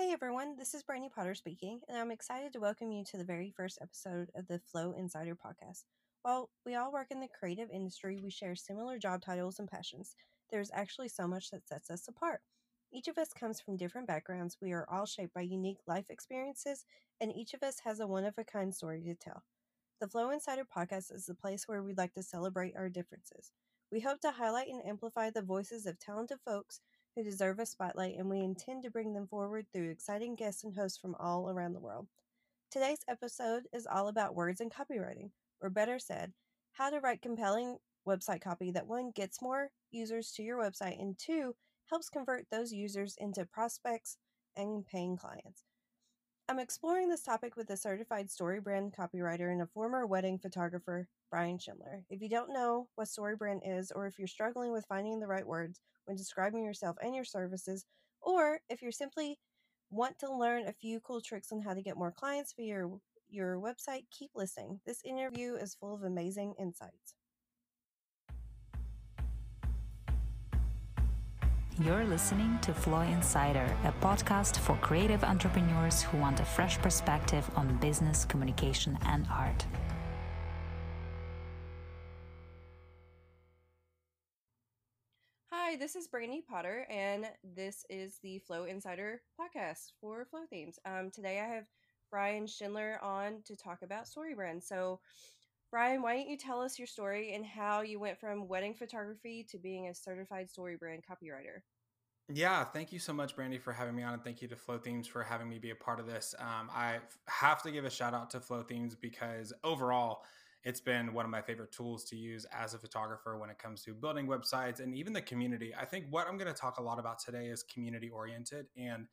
Hey everyone, this is Brandy Potter speaking, and I'm excited to welcome you to the very first episode of the Flow Insider podcast. While we all work in the creative industry, we share similar job titles and passions. There's actually so much that sets us apart. Each of us comes from different backgrounds. We are all shaped by unique life experiences, and each of us has a one of a kind story to tell. The Flow Insider podcast is the place where we'd like to celebrate our differences. We hope to highlight and amplify the voices of talented folks deserve a spotlight, and we intend to bring them forward through exciting guests and hosts from all around the world. Today's episode is all about words and copywriting, or better said, how to write compelling website copy that one gets more users to your website and two helps convert those users into prospects and paying clients. I'm exploring this topic with a certified StoryBrand copywriter and a former wedding photographer, Brian Schindler. If you don't know what StoryBrand is, or if you're struggling with finding the right words when describing yourself and your services, or if you're simply want to learn a few cool tricks on how to get more clients for your your website, keep listening. This interview is full of amazing insights. You're listening to Flow Insider, a podcast for creative entrepreneurs who want a fresh perspective on business, communication, and art. Hi, this is Brandy Potter, and this is the Flow Insider podcast for Flothemes. Um, today I have Brian Schindler on to talk about story StoryBrand. So, Brian, why don't you tell us your story and how you went from wedding photography to being a certified story brand copywriter? Yeah, thank you so much, Brandy, for having me on, and thank you to Flothemes for having me be a part of this. Um, I have to give a shout out to Flothemes because overall, it's been one of my favorite tools to use as a photographer when it comes to building websites and even the community. I think what I'm going to talk a lot about today is community oriented, and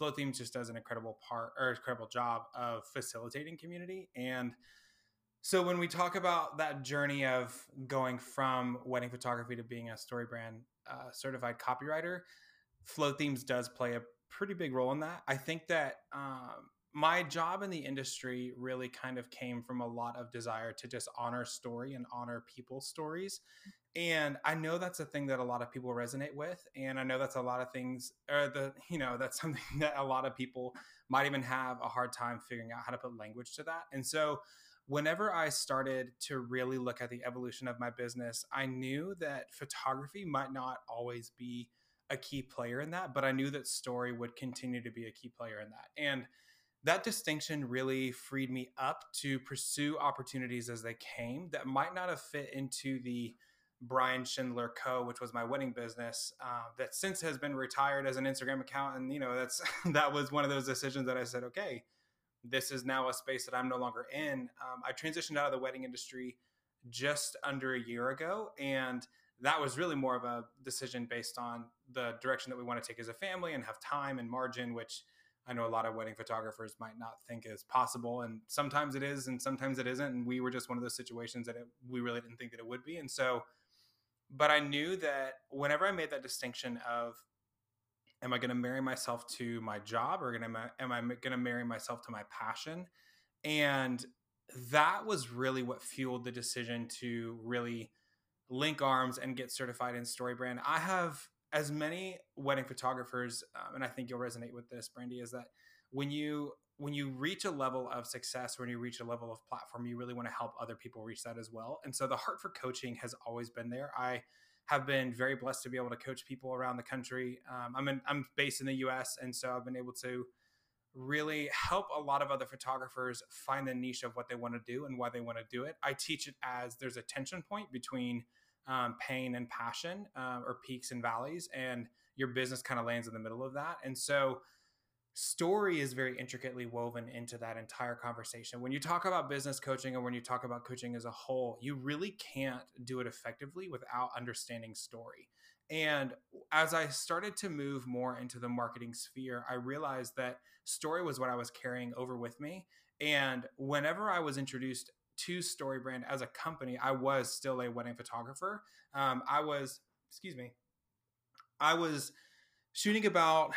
Flothemes just does an incredible part or incredible job of facilitating community and so when we talk about that journey of going from wedding photography to being a StoryBrand uh, certified copywriter Flothemes does play a pretty big role in that. I think that um, my job in the industry really kind of came from a lot of desire to just honor story and honor people's stories and i know that's a thing that a lot of people resonate with and i know that's a lot of things or the you know that's something that a lot of people might even have a hard time figuring out how to put language to that and so whenever i started to really look at the evolution of my business i knew that photography might not always be a key player in that, but I knew that story would continue to be a key player in that. And that distinction really freed me up to pursue opportunities as they came that might not have fit into the Brian Schindler Co., which was my wedding business, uh, that since has been retired as an Instagram account. And you know, that's that was one of those decisions that I said, okay, this is now a space that I'm no longer in. Um, I transitioned out of the wedding industry just under a year ago, and that was really more of a decision based on the direction that we want to take as a family and have time and margin, which I know a lot of wedding photographers might not think is possible. And sometimes it is, and sometimes it isn't. And we were just one of those situations that it, we really didn't think that it would be. And so, but I knew that whenever I made that distinction of, am I going to marry myself to my job or am I, am I going to marry myself to my passion? And that was really what fueled the decision to really link arms and get certified in StoryBrand. I have as many wedding photographers, um, and I think you'll resonate with this, Brandy, is that when you when you reach a level of success, when you reach a level of platform, you really want to help other people reach that as well. And so the heart for coaching has always been there. I have been very blessed to be able to coach people around the country. Um, I'm in, I'm based in the U.S., and so I've been able to really help a lot of other photographers find the niche of what they want to do and why they want to do it. I teach it as there's a tension point between um, pain and passion uh, or peaks and valleys, and your business kind of lands in the middle of that. And so, story is very intricately woven into that entire conversation. When you talk about business coaching and when you talk about coaching as a whole, you really can't do it effectively without understanding story. And as I started to move more into the marketing sphere, I realized that story was what I was carrying over with me. And whenever I was introduced to StoryBrand as a company, I was still a wedding photographer. Um, I was, excuse me, I was shooting about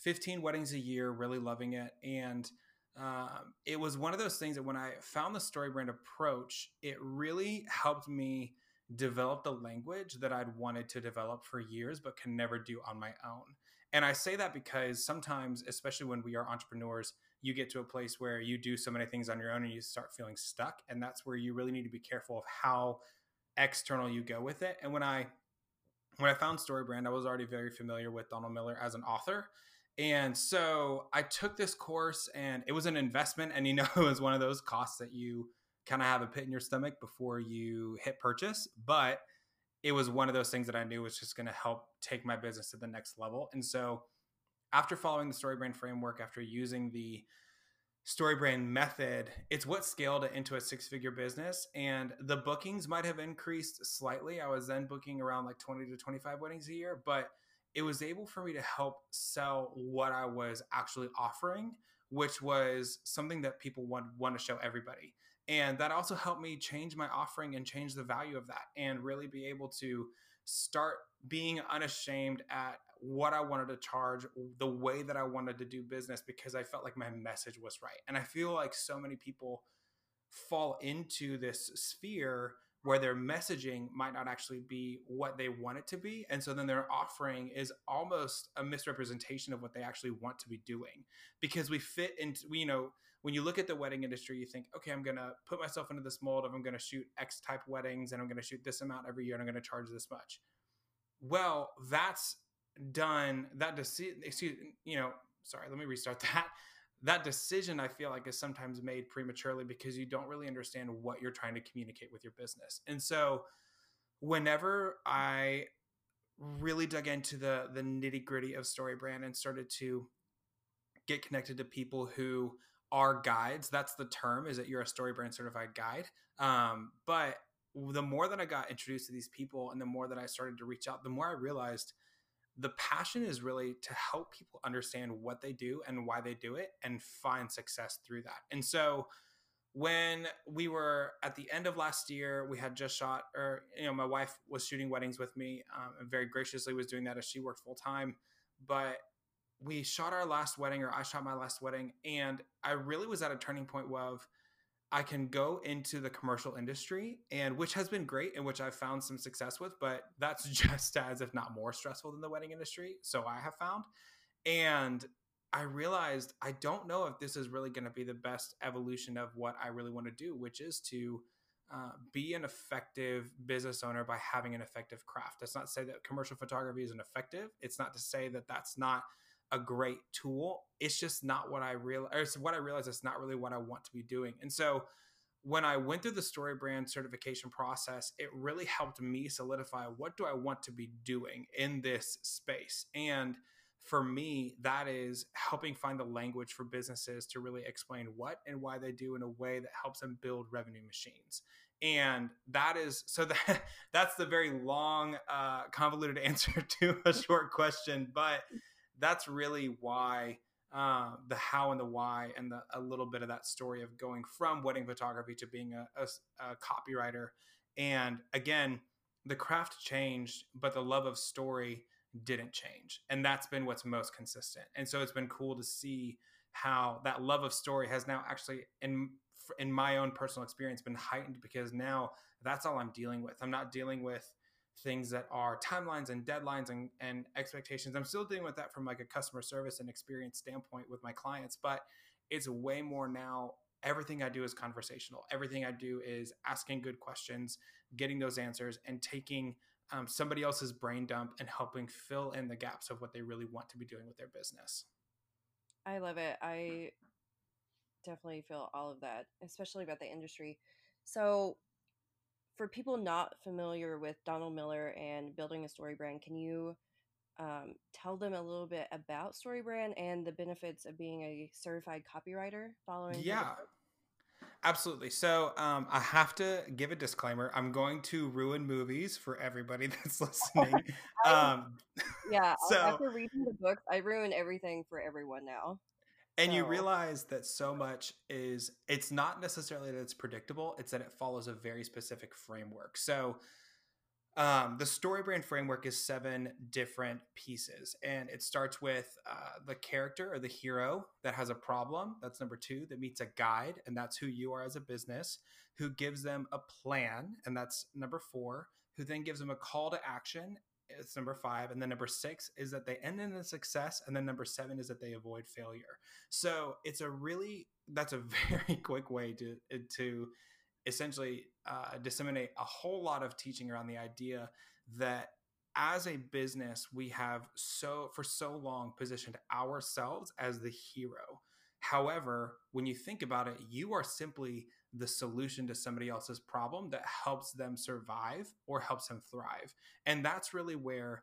15 weddings a year, really loving it. And um, it was one of those things that when I found the StoryBrand approach, it really helped me develop a language that I'd wanted to develop for years, but can never do on my own. And I say that because sometimes, especially when we are entrepreneurs, you get to a place where you do so many things on your own and you start feeling stuck. And that's where you really need to be careful of how external you go with it. And when I when I found StoryBrand, I was already very familiar with Donald Miller as an author. And so I took this course and it was an investment. And you know, it was one of those costs that you kind of have a pit in your stomach before you hit purchase. But it was one of those things that I knew was just going to help take my business to the next level. And so after following the StoryBrand framework, after using the StoryBrand method, it's what scaled it into a six figure business. And the bookings might have increased slightly. I was then booking around like 20 to 25 weddings a year, but it was able for me to help sell what I was actually offering, which was something that people want, want to show everybody and that also helped me change my offering and change the value of that and really be able to start being unashamed at what I wanted to charge, the way that I wanted to do business because I felt like my message was right. And I feel like so many people fall into this sphere where their messaging might not actually be what they want it to be. And so then their offering is almost a misrepresentation of what they actually want to be doing because we fit into, you know, when you look at the wedding industry, you think, okay, I'm going to put myself into this mold of I'm going to shoot X type weddings and I'm going to shoot this amount every year and I'm going to charge this much. Well, that's done. That decision, excuse, you know, sorry, let me restart that. That decision, I feel like, is sometimes made prematurely because you don't really understand what you're trying to communicate with your business. And so, whenever I really dug into the the nitty gritty of StoryBrand and started to get connected to people who are guides. That's the term is that you're a StoryBrand certified guide. Um, but the more that I got introduced to these people and the more that I started to reach out, the more I realized the passion is really to help people understand what they do and why they do it and find success through that. And so when we were at the end of last year, we had just shot, or, you know, my wife was shooting weddings with me um, and very graciously was doing that as she worked full time. But we shot our last wedding or I shot my last wedding and I really was at a turning point of I can go into the commercial industry and which has been great and which I've found some success with, but that's just as if not more stressful than the wedding industry. So I have found. And I realized I don't know if this is really going to be the best evolution of what I really want to do, which is to uh, be an effective business owner by having an effective craft. That's not to say that commercial photography isn't effective. It's not to say that that's not a great tool. It's just not what I realize. It's what I realize it's not really what I want to be doing. And so when I went through the StoryBrand certification process, it really helped me solidify what do I want to be doing in this space. And for me, that is helping find the language for businesses to really explain what and why they do in a way that helps them build revenue machines. And that is so that that's the very long, uh, convoluted answer to a short question, but that's really why uh, the how and the why and the, a little bit of that story of going from wedding photography to being a, a, a copywriter. And again, the craft changed, but the love of story didn't change. And that's been what's most consistent. And so it's been cool to see how that love of story has now actually in in my own personal experience been heightened because now that's all I'm dealing with. I'm not dealing with things that are timelines and deadlines and, and expectations. I'm still dealing with that from like a customer service and experience standpoint with my clients, but it's way more now. Everything I do is conversational. Everything I do is asking good questions, getting those answers, and taking um, somebody else's brain dump and helping fill in the gaps of what they really want to be doing with their business. I love it. I definitely feel all of that, especially about the industry. So, for people not familiar with Donald Miller and building a story brand, can you um, tell them a little bit about StoryBrand and the benefits of being a certified copywriter following? Yeah. Absolutely. So um, I have to give a disclaimer. I'm going to ruin movies for everybody that's listening. um, yeah. So after reading the books, I ruin everything for everyone now and so. you realize that so much is it's not necessarily that it's predictable it's that it follows a very specific framework so um, the StoryBrand framework is seven different pieces and it starts with uh, the character or the hero that has a problem that's number two that meets a guide and that's who you are as a business who gives them a plan and that's number four who then gives them a call to action it's number five. And then number six is that they end in a success. And then number seven is that they avoid failure. So it's a really, that's a very quick way to, to essentially uh, disseminate a whole lot of teaching around the idea that as a business, we have so, for so long, positioned ourselves as the hero. However, when you think about it, you are simply the solution to somebody else's problem that helps them survive or helps them thrive. And that's really where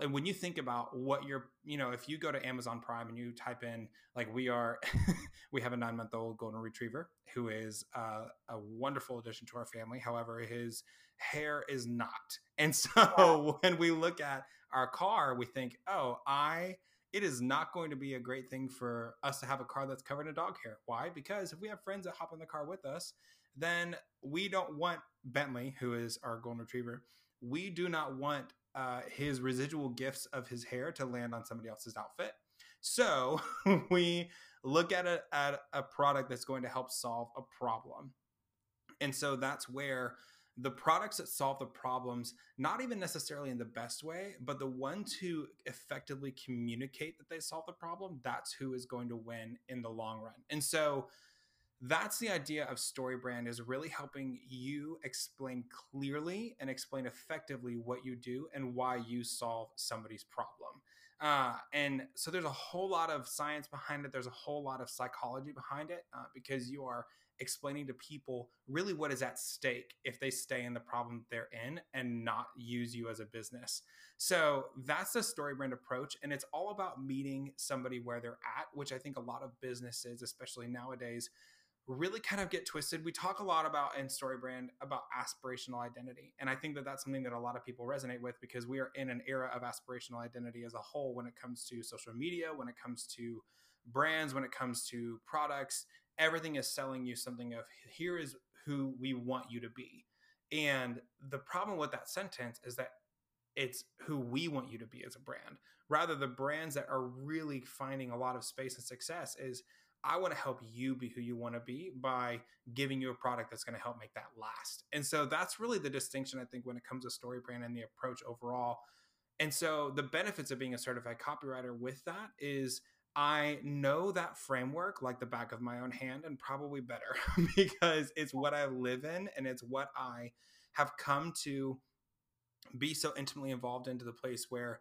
and when you think about what you're you know if you go to amazon prime and you type in like we are we have a nine month old golden retriever who is uh, a wonderful addition to our family. However his hair is not. And so when we look at our car we think oh i it is not going to be a great thing for us to have a car that's covered in dog hair. Why? Because if we have friends that hop in the car with us, then we don't want Bentley, who is our golden retriever, we do not want uh, his residual gifts of his hair to land on somebody else's outfit. So we look at a, at a product that's going to help solve a problem. And so that's where the products that solve the problems, not even necessarily in the best way, but the ones who effectively communicate that they solve the problem, that's who is going to win in the long run. And so that's the idea of story brand is really helping you explain clearly and explain effectively what you do and why you solve somebody's problem. Uh, and so there's a whole lot of science behind it. There's a whole lot of psychology behind it uh, because you are explaining to people really what is at stake if they stay in the problem they're in and not use you as a business. So that's the story brand approach. And it's all about meeting somebody where they're at, which I think a lot of businesses, especially nowadays, really kind of get twisted. We talk a lot about in story brand about aspirational identity. And I think that that's something that a lot of people resonate with because we are in an era of aspirational identity as a whole when it comes to social media, when it comes to brands, when it comes to products everything is selling you something of here is who we want you to be. And the problem with that sentence is that it's who we want you to be as a brand. Rather, the brands that are really finding a lot of space and success is I want to help you be who you want to be by giving you a product that's going to help make that last. And so that's really the distinction, I think, when it comes to story brand and the approach overall. And so the benefits of being a certified copywriter with that is I know that framework like the back of my own hand and probably better because it's what I live in and it's what I have come to be so intimately involved into the place where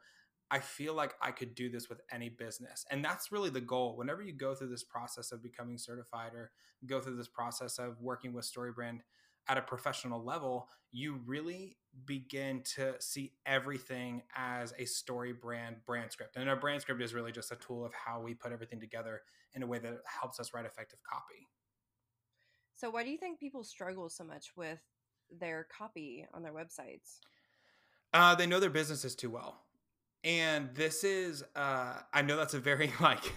I feel like I could do this with any business. And that's really the goal. Whenever you go through this process of becoming certified or go through this process of working with StoryBrand, at a professional level, you really begin to see everything as a story brand brand script. And a brand script is really just a tool of how we put everything together in a way that helps us write effective copy. So, why do you think people struggle so much with their copy on their websites? Uh, they know their businesses too well. And this is, uh, I know that's a very like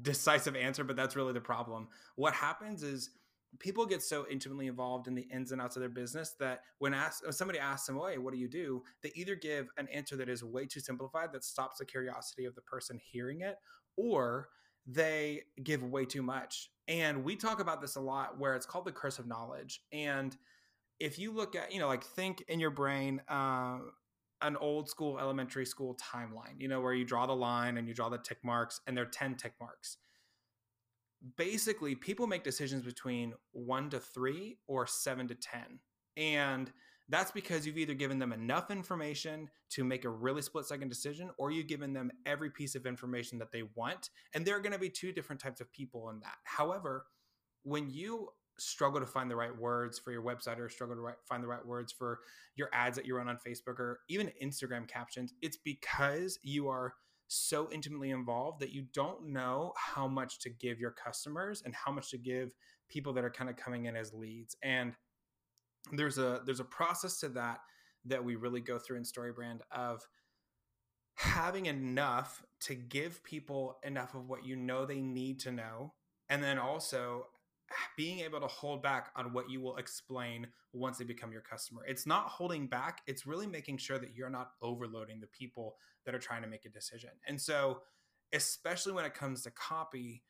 decisive answer, but that's really the problem. What happens is people get so intimately involved in the ins and outs of their business that when asked somebody asks them, "Hey, what do you do?" they either give an answer that is way too simplified that stops the curiosity of the person hearing it, or they give way too much. And we talk about this a lot, where it's called the curse of knowledge. And if you look at, you know, like think in your brain. Uh, an old school elementary school timeline, you know, where you draw the line and you draw the tick marks, and there are 10 tick marks basically people make decisions between one to three or seven to 10. And that's because you've either given them enough information to make a really split second decision or you've given them every piece of information that they want. And there are going to be two different types of people in that. However, when you struggle to find the right words for your website or struggle to write, find the right words for your ads that you run on Facebook or even Instagram captions, it's because you are so intimately involved that you don't know how much to give your customers and how much to give people that are kind of coming in as leads. And there's a there's a process to that that we really go through in storybrand of having enough to give people enough of what you know they need to know and then also being able to hold back on what you will explain once they become your customer. It's not holding back, it's really making sure that you're not overloading the people that are trying to make a decision. And so, especially when it comes to copy,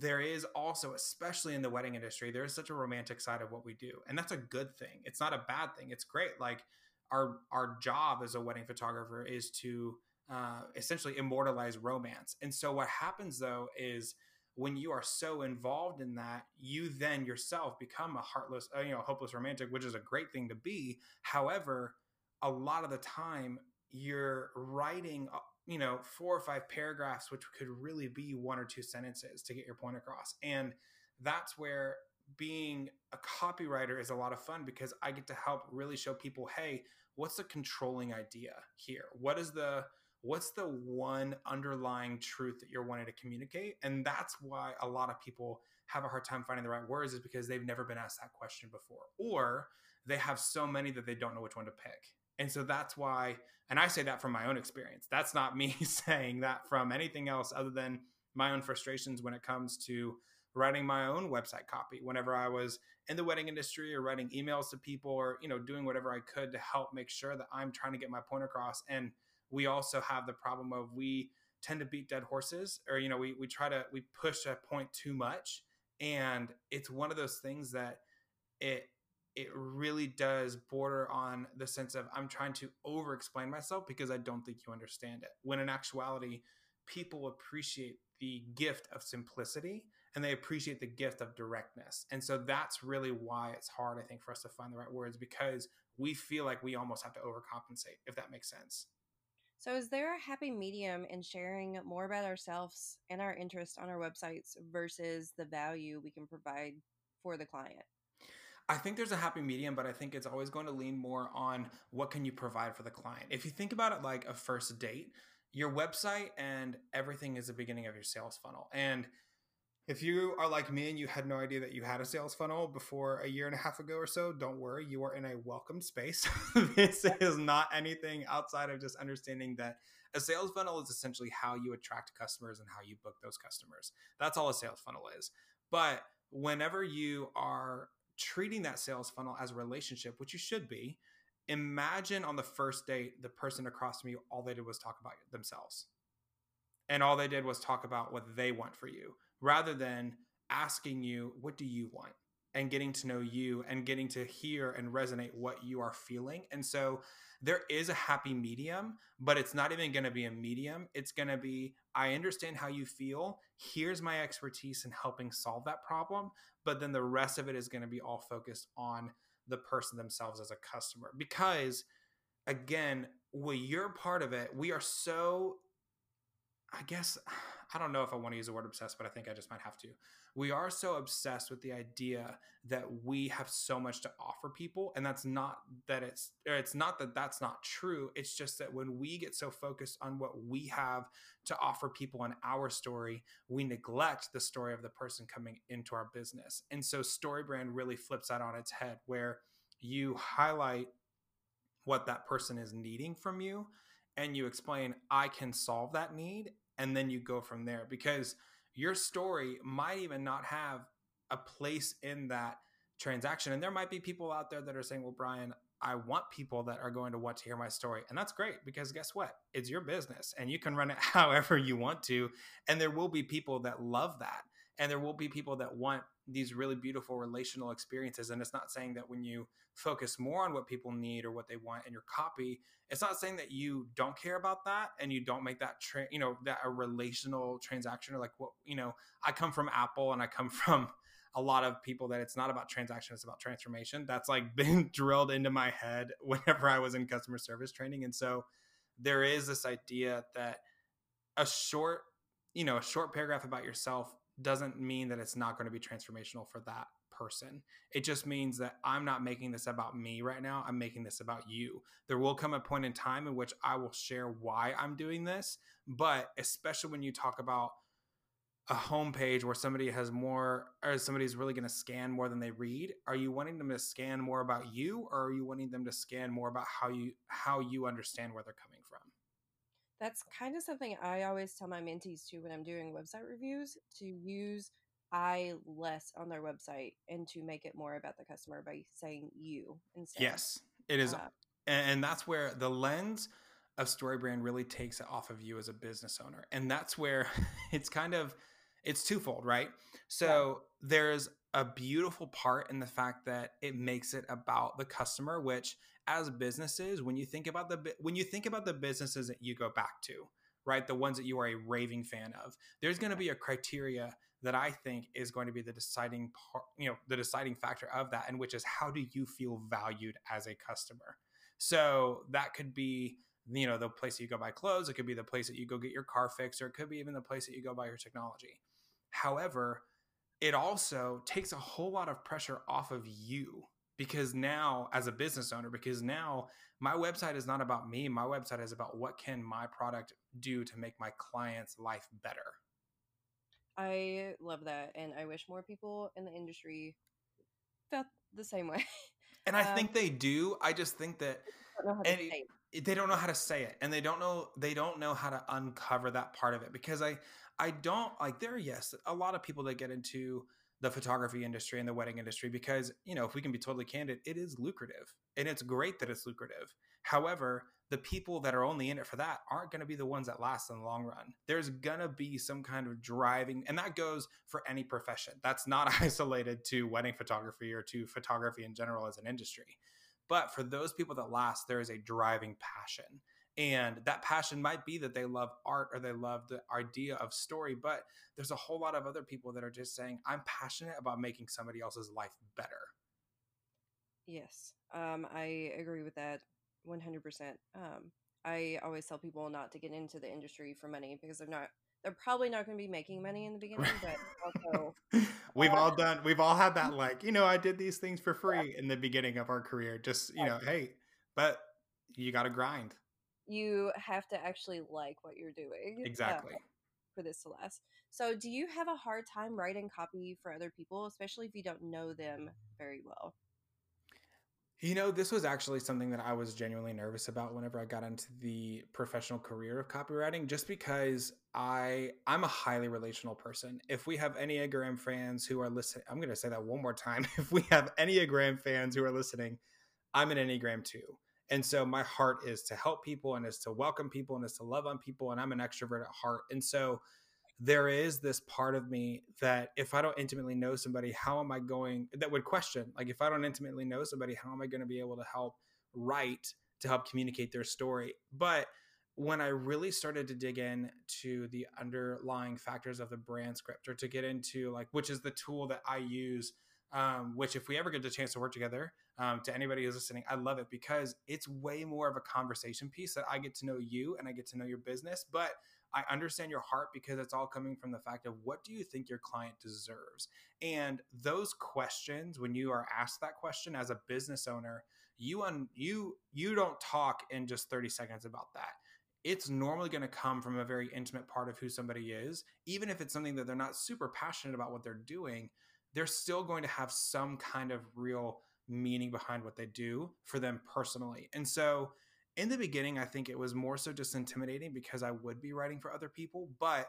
there is also, especially in the wedding industry, there is such a romantic side of what we do. And that's a good thing. It's not a bad thing. It's great. Like, our our job as a wedding photographer is to uh, essentially immortalize romance. And so what happens though is when you are so involved in that, you then yourself become a heartless, uh, you know, hopeless romantic, which is a great thing to be. However, a lot of the time you're writing, uh, you know, four or five paragraphs, which could really be one or two sentences to get your point across. And that's where being a copywriter is a lot of fun because I get to help really show people, hey, what's the controlling idea here? What is the what's the one underlying truth that you're wanting to communicate? And that's why a lot of people have a hard time finding the right words is because they've never been asked that question before. Or they have so many that they don't know which one to pick. And so that's why, and I say that from my own experience. That's not me saying that from anything else other than my own frustrations when it comes to writing my own website copy whenever I was in the wedding industry or writing emails to people or you know doing whatever I could to help make sure that I'm trying to get my point across and we also have the problem of we tend to beat dead horses or you know we, we try to we push a point too much. And it's one of those things that it it really does border on the sense of i'm trying to over explain myself because i don't think you understand it. When in actuality people appreciate the gift of simplicity and they appreciate the gift of directness. And so that's really why it's hard i think for us to find the right words because we feel like we almost have to overcompensate if that makes sense so, is there a happy medium in sharing more about ourselves and our interests on our websites versus the value we can provide for the client? I think there's a happy medium, but I think it's always going to lean more on what can you provide for the client. If you think about it like a first date, your website and everything is the beginning of your sales funnel. And if you are like me and you had no idea that you had a sales funnel before a year and a half ago or so, don't worry. You are in a welcome space. this is not anything outside of just understanding that a sales funnel is essentially how you attract customers and how you book those customers. That's all a sales funnel is. But whenever you are treating that sales funnel as a relationship, which you should be, imagine on the first date, the person across from you, all they did was talk about themselves. And all they did was talk about what they want for you rather than asking you, what do you want? And getting to know you and getting to hear and resonate what you are feeling. And so there is a happy medium, but it's not even to be a medium. It's to be, I understand how you feel. Here's my expertise in helping solve that problem. But then the rest of it is to be all focused on the person themselves as a customer. Because again, when you're part of it, we are so, I guess, I don't know if I want to use the word obsessed, but I think I just might have to. We are so obsessed with the idea that we have so much to offer people, and that's not that it's it's not that that's not true. It's just that when we get so focused on what we have to offer people in our story, we neglect the story of the person coming into our business. And so StoryBrand really flips that on its head, where you highlight what that person is needing from you and you explain i can solve that need and then you go from there because your story might even not have a place in that transaction. And there might be people out there that are saying well brian i want people that are going to want to hear my story. And that's great because guess what? It's your business and you can run it however you want to and there will be people that love that and there will be people that want these really beautiful relational experiences and it's not saying that when you focus more on what people need or what they want in your copy it's not saying that you don't care about that and you don't make that tra- you know that a relational transaction or like what you know i come from apple and i come from a lot of people that it's not about transaction it's about transformation. That's like been drilled into my head whenever i was in customer service training and so there is this idea that a short you know a short paragraph about yourself doesn't mean that it's not going to be transformational for that person. It just means that I'm not making this about me right now. I'm making this about you. There will come a point in time in which I will share why I'm doing this, but especially when you talk about a homepage where somebody has more or somebody's really going to scan more than they read are you wanting them to scan more about you or are you wanting them to scan more about how you how you understand where they're coming that's kind of something I always tell my mentees too when I'm doing website reviews to use I less on their website and to make it more about the customer by saying you instead. Yes, it is. Uh, and that's where the lens of StoryBrand really takes it off of you as a business owner. And that's where it's kind of it's twofold, right? So yeah. there's a beautiful part in the fact that it makes it about the customer which as businesses when you think about the when you think about the businesses that you go back to right the ones that you are a raving fan of there's going to be a criteria that i think is going to be the deciding part you know the deciding factor of that and which is how do you feel valued as a customer? So that could be you know the place that you go buy clothes it could be the place that you go get your car fixed or it could be even the place that you go buy your technology. However it also takes a whole lot of pressure off of you because now as a business owner because now my website is not about me. My website is about what can my product do to make my client's life better. I love that and i wish more people in the industry felt the same way. And i um, think they do. I just think that they don't know how to say it and they don't know they don't know how to uncover that part of it because i i don't like there yes a lot of people that get into the photography industry and the wedding industry because you know if we can be totally candid it is lucrative and it's great that it's lucrative. However the people that are only in it for that aren't going to be the ones that last in the long run. There's going to be some kind of driving and that goes for any profession. That's not isolated to wedding photography or to photography in general as an industry. But for those people that last there is a driving passion and that passion might be that they love art or they love the idea of story but there's a whole lot of other people that are just saying i'm passionate about making somebody else's life better. Yes um, i agree with that 100% um, i always tell people not to get into the industry for money because they're not they're probably not going to be making money in the beginning but also we've uh, all done we've all had that like you know i did these things for free in the beginning of our career just you know hey but you got to grind you have to actually like what you're doing. Uh, exactly. Uh, for this to last. So, do you have a hard time writing copy for other people, especially if you don't know them very well? You know, this was actually something that I was genuinely nervous about whenever I got into the professional career of copywriting just because I I'm a highly relational person. If we have any Enneagram fans who are listening, I'm going to say that one more time. If we have Enneagram fans who are listening, I'm an Enneagram 2. And so my heart is to help people and is to welcome people and is to love on people. And I'm an extrovert at heart. And so there is this part of me that if I don't intimately know somebody, how am I going that would question, like if I don't intimately know somebody, how am I going to be able to help write to help communicate their story? But when I really started to dig in to the underlying factors of the brand script or to get into like, which is the tool that I use um, which if we ever get the chance to work together, um, to anybody who's listening, I love it because it's way more of a conversation piece that I get to know you and I get to know your business, but I understand your heart because it's all coming from the fact of what do you think your client deserves? And those questions, when you are asked that question as a business owner, you un, you you don't talk in just 30 seconds about that it's normally going to come from a very intimate part of who somebody is even if it's something that they're not super passionate about what they're doing they're still going to have some kind of real meaning behind what they do for them personally. And so in the beginning, I think it was more so just intimidating because I would be writing for other people. But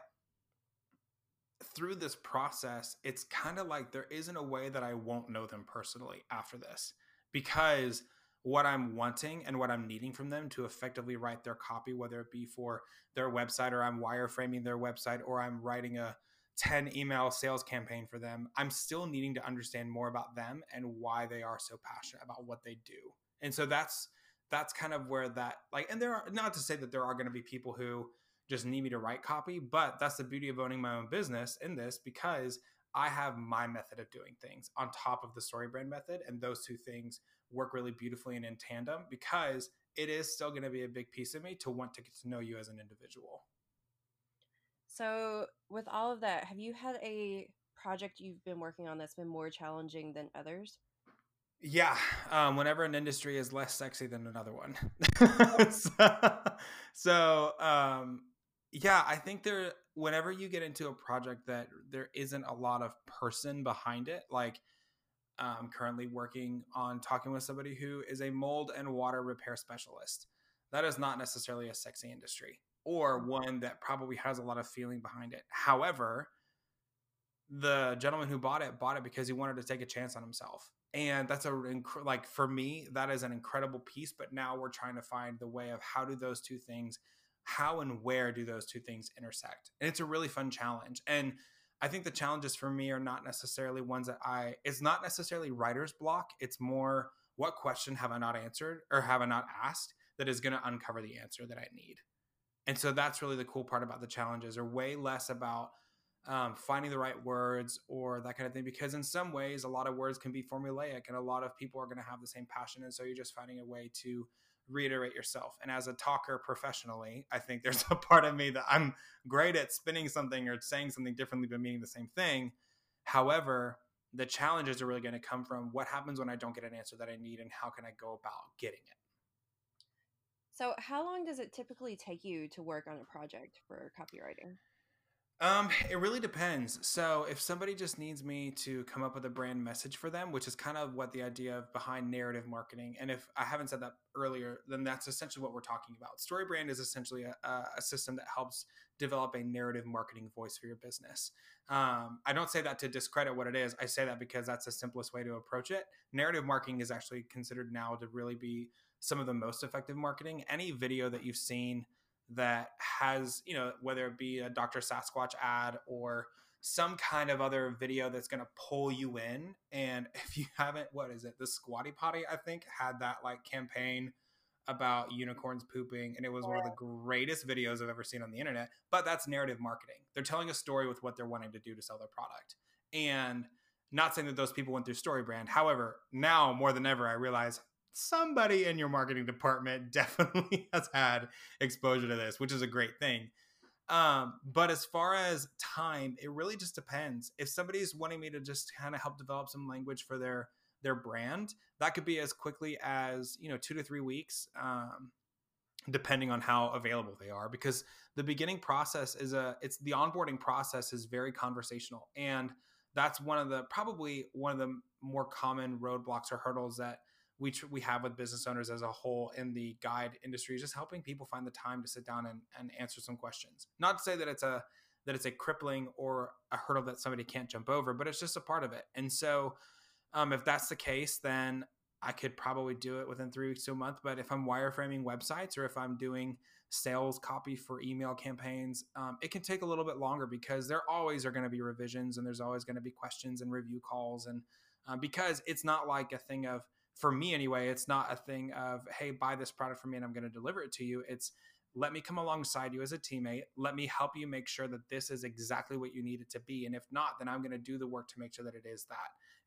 through this process, it's kind of like there isn't a way that I won't know them personally after this because what I'm wanting and what I'm needing from them to effectively write their copy, whether it be for their website or I'm wireframing their website or I'm writing a 10 email sales campaign for them, I'm still needing to understand more about them and why they are so passionate about what they do. And so that's that's kind of where that like and there are not to say that there are going to be people who just need me to write copy, but that's the beauty of owning my own business in this because I have my method of doing things on top of the StoryBrand method and those two things work really beautifully and in tandem because it is still going to be a big piece of me to want to get to know you as an individual. So, with all of that, have you had a project you've been working on that's been more challenging than others? Yeah, um, whenever an industry is less sexy than another one. so, so um, yeah, I think there. Whenever you get into a project that there isn't a lot of person behind it, like I'm currently working on talking with somebody who is a mold and water repair specialist. That is not necessarily a sexy industry or one that probably has a lot of feeling behind it. However, the gentleman who bought it bought it because he wanted to take a chance on himself. And that's a like for me that is an incredible piece, but now we're trying to find the way of how do those two things how and where do those two things intersect? And it's a really fun challenge. And I think the challenges for me are not necessarily ones that I, it's not necessarily writer's block. It's more what question have I not answered or have I not asked that is going to uncover the answer that I need. And so that's really the cool part about the challenges are way less about um, finding the right words or that kind of thing. Because in some ways, a lot of words can be formulaic and a lot of people are going to have the same passion. And so you're just finding a way to reiterate yourself. And as a talker professionally, I think there's a part of me that I'm great at spinning something or saying something differently but meaning the same thing. However, the challenges are really going to come from what happens when I don't get an answer that I need and how can I go about getting it. So, how long does it typically take you to work on a project for copywriting? Um, it really depends. So if somebody just needs me to come up with a brand message for them, which is kind of what the idea of behind narrative marketing, and if I haven't said that earlier, then that's essentially what we're talking about. StoryBrand is essentially a, a system that helps develop a narrative marketing voice for your business. Um, I don't say that to discredit what it is. I say that because that's the simplest way to approach it. Narrative marketing is actually considered now to really be some of the most effective marketing. Any video that you've seen that has, you know, whether it be a Dr. Sasquatch ad or some kind of other video that's going to pull you in. And if you haven't, what is it? The Squatty Potty, I think, had that like campaign about unicorns pooping. And it was one of the greatest videos I've ever seen on the internet. But that's narrative marketing. They're telling a story with what they're wanting to do to sell their product. And not saying that those people went through StoryBrand. However, now more than ever, I realize somebody in your marketing department definitely has had exposure to this, which is a great thing. Um, but as far as time, it really just depends. If somebody's wanting me to just kind of help develop some language for their their brand, that could be as quickly as you know two to three weeks, um, depending on how available they are. Because the beginning process is a it's the onboarding process is very conversational, and that's one of the probably one of the more common roadblocks or hurdles that we tr- we have with business owners as a whole in the guide industry is just helping people find the time to sit down and, and answer some questions. Not to say that it's a that it's a crippling or a hurdle that somebody can't jump over, but it's just a part of it. And so, um, if that's the case, then I could probably do it within three weeks to a month. But if I'm wireframing websites or if I'm doing sales copy for email campaigns, um, it can take a little bit longer because there always are going to be revisions and there's always going to be questions and review calls and um, because it's not like a thing of for me anyway, it's not a thing of, hey, buy this product for me and I'm going to deliver it to you. It's let me come alongside you as a teammate. Let me help you make sure that this is exactly what you need it to be. And if not, then I'm going to do the work to make sure that it is that.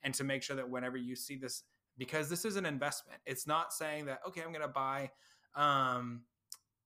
And to make sure that whenever you see this, because this is an investment, it's not saying that, okay, I'm going to buy, um,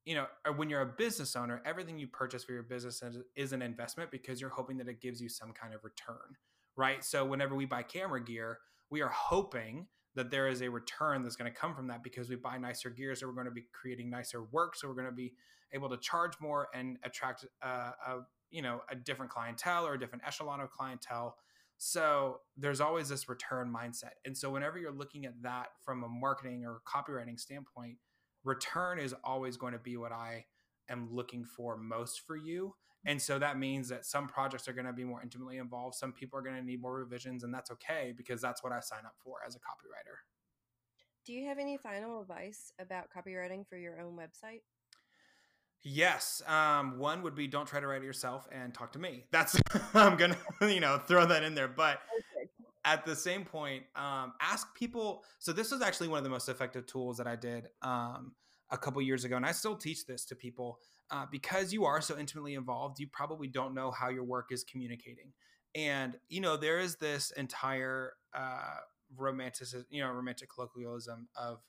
you know, when you're a business owner, everything you purchase for your business is an investment because you're hoping that it gives you some kind of return, right? So whenever we buy camera gear, we are hoping that there is a return that's going to come from that because we buy nicer gear, so we're going to be creating nicer work, so we're going to be able to charge more and attract uh, a you know a different clientele or a different echelon of clientele. So there's always this return mindset, and so whenever you're looking at that from a marketing or copywriting standpoint, return is always going to be what I am looking for most for you and so that means that some projects are going to be more intimately involved. Some people are going to need more revisions, and that's okay because that's what I sign up for as a copywriter. Do you have any final advice about copywriting for your own website? Yes. Um, one would be don't try to write it yourself and talk to me. That's I'm gonna you know throw that in there. But at the same point, um, ask people. So this is actually one of the most effective tools that I did um, a couple years ago, and I still teach this to people uh, because you are so intimately involved, you probably don't know how your work is communicating. And you know, there is this entire uh, romantic, you know, romantic colloquialism of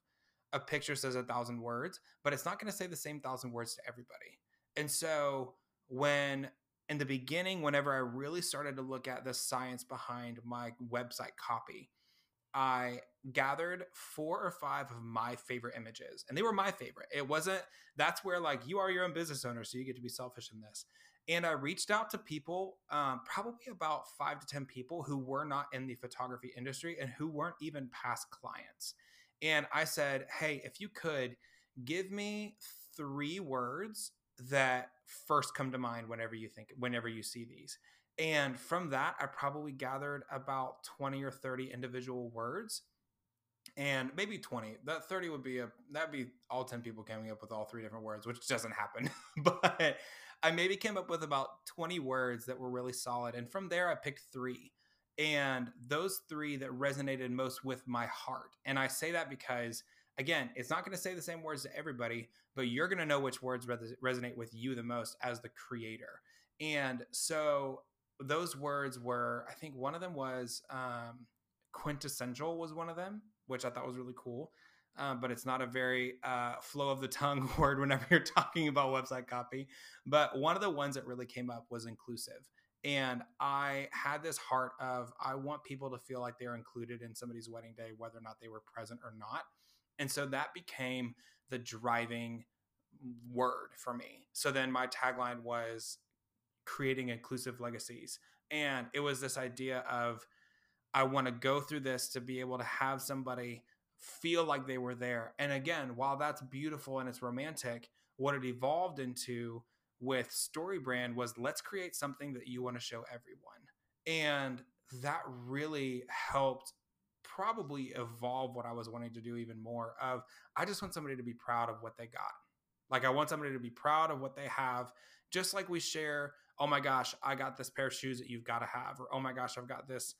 a picture says a thousand words, but it's not going to say the same thousand words to everybody. And so when in the beginning, whenever I really started to look at the science behind my website copy, I gathered four or five of my favorite images, and they were my favorite. It wasn't, that's where like you are your own business owner, so you get to be selfish in this. And I reached out to people, um, probably about five to 10 people who were not in the photography industry and who weren't even past clients. And I said, hey, if you could give me three words that first come to mind whenever you think, whenever you see these. And from that, I probably gathered about 20 or 30 individual words and maybe 20 that 30 would be a that'd be all 10 people coming up with all three different words which doesn't happen but I maybe came up with about 20 words that were really solid. And from there, I picked three. And those three that resonated most with my heart. And I say that because, again, it's not going to say the same words to everybody, but you're going to know which words res- resonate with you the most as the creator. And so those words were, I think one of them was um, quintessential, was one of them, which I thought was really cool. Um, but it's not a very uh, flow of the tongue word whenever you're talking about website copy. But one of the ones that really came up was inclusive. And I had this heart of I want people to feel like they're included in somebody's wedding day, whether or not they were present or not. And so that became the driving word for me. So then my tagline was creating inclusive legacies. And it was this idea of I want to go through this to be able to have somebody feel like they were there. And again, while that's beautiful and it's romantic, what it evolved into with StoryBrand was let's create something that you want to show everyone. And that really helped probably evolve what I was wanting to do even more of I just want somebody to be proud of what they got. Like I want somebody to be proud of what they have, just like we share, oh my gosh, I got this pair of shoes that you've got to have, or oh my gosh, I've got this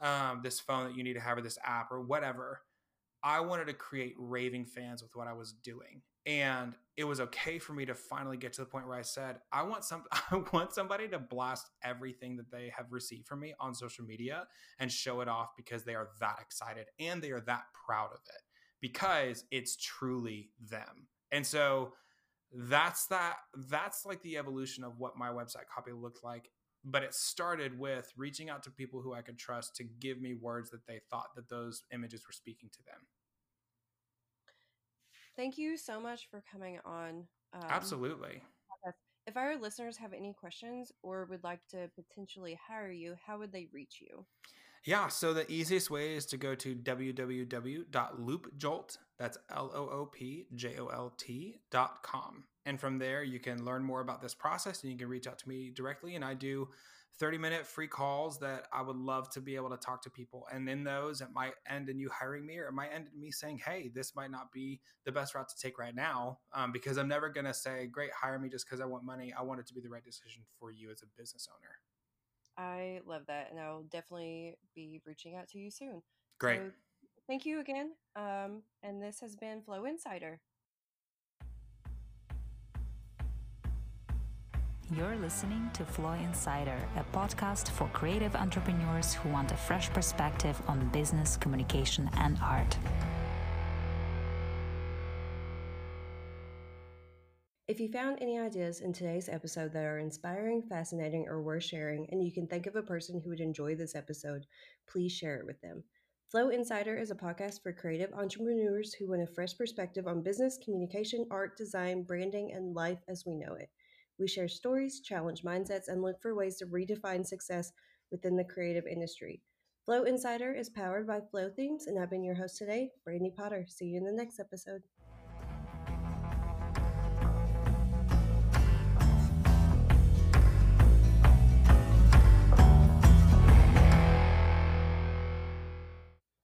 um, this phone that you need to have, or this app, or whatever. I wanted to create raving fans with what I was doing. And it was okay for me to finally get to the point where I said, I want some I want somebody to blast everything that they have received from me on social media and show it off because they are that excited and they are that proud of it because it's truly them. And so that's that that's like the evolution of what my website copy looked like but it started with reaching out to people who I could trust to give me words that they thought that those images were speaking to them. Thank you so much for coming on. Um, Absolutely. If our listeners have any questions or would like to potentially hire you, how would they reach you? Yeah, so the easiest way is to go to www.loopjolt, that's L O O P J O L T dot com. And from there, you can learn more about this process and you can reach out to me directly. And I do 30 minute free calls that I would love to be able to talk to people. And in those, it might end in you hiring me or it might end in me saying, hey, this might not be the best route to take right now. Um, because I'm never going to say, great, hire me just because I want money. I want it to be the right decision for you as a business owner. I love that. And I'll definitely be reaching out to you soon. Great. So thank you again. Um, and this has been Flow Insider. You're listening to Flow Insider, a podcast for creative entrepreneurs who want a fresh perspective on business, communication, and art. If you found any ideas in today's episode that are inspiring, fascinating, or worth sharing, and you can think of a person who would enjoy this episode, please share it with them. Flow Insider is a podcast for creative entrepreneurs who want a fresh perspective on business, communication, art, design, branding, and life as we know it. We share stories, challenge mindsets, and look for ways to redefine success within the creative industry. Flow Insider is powered by Flothemes, and I've been your host today, Brandy Potter. See you in the next episode.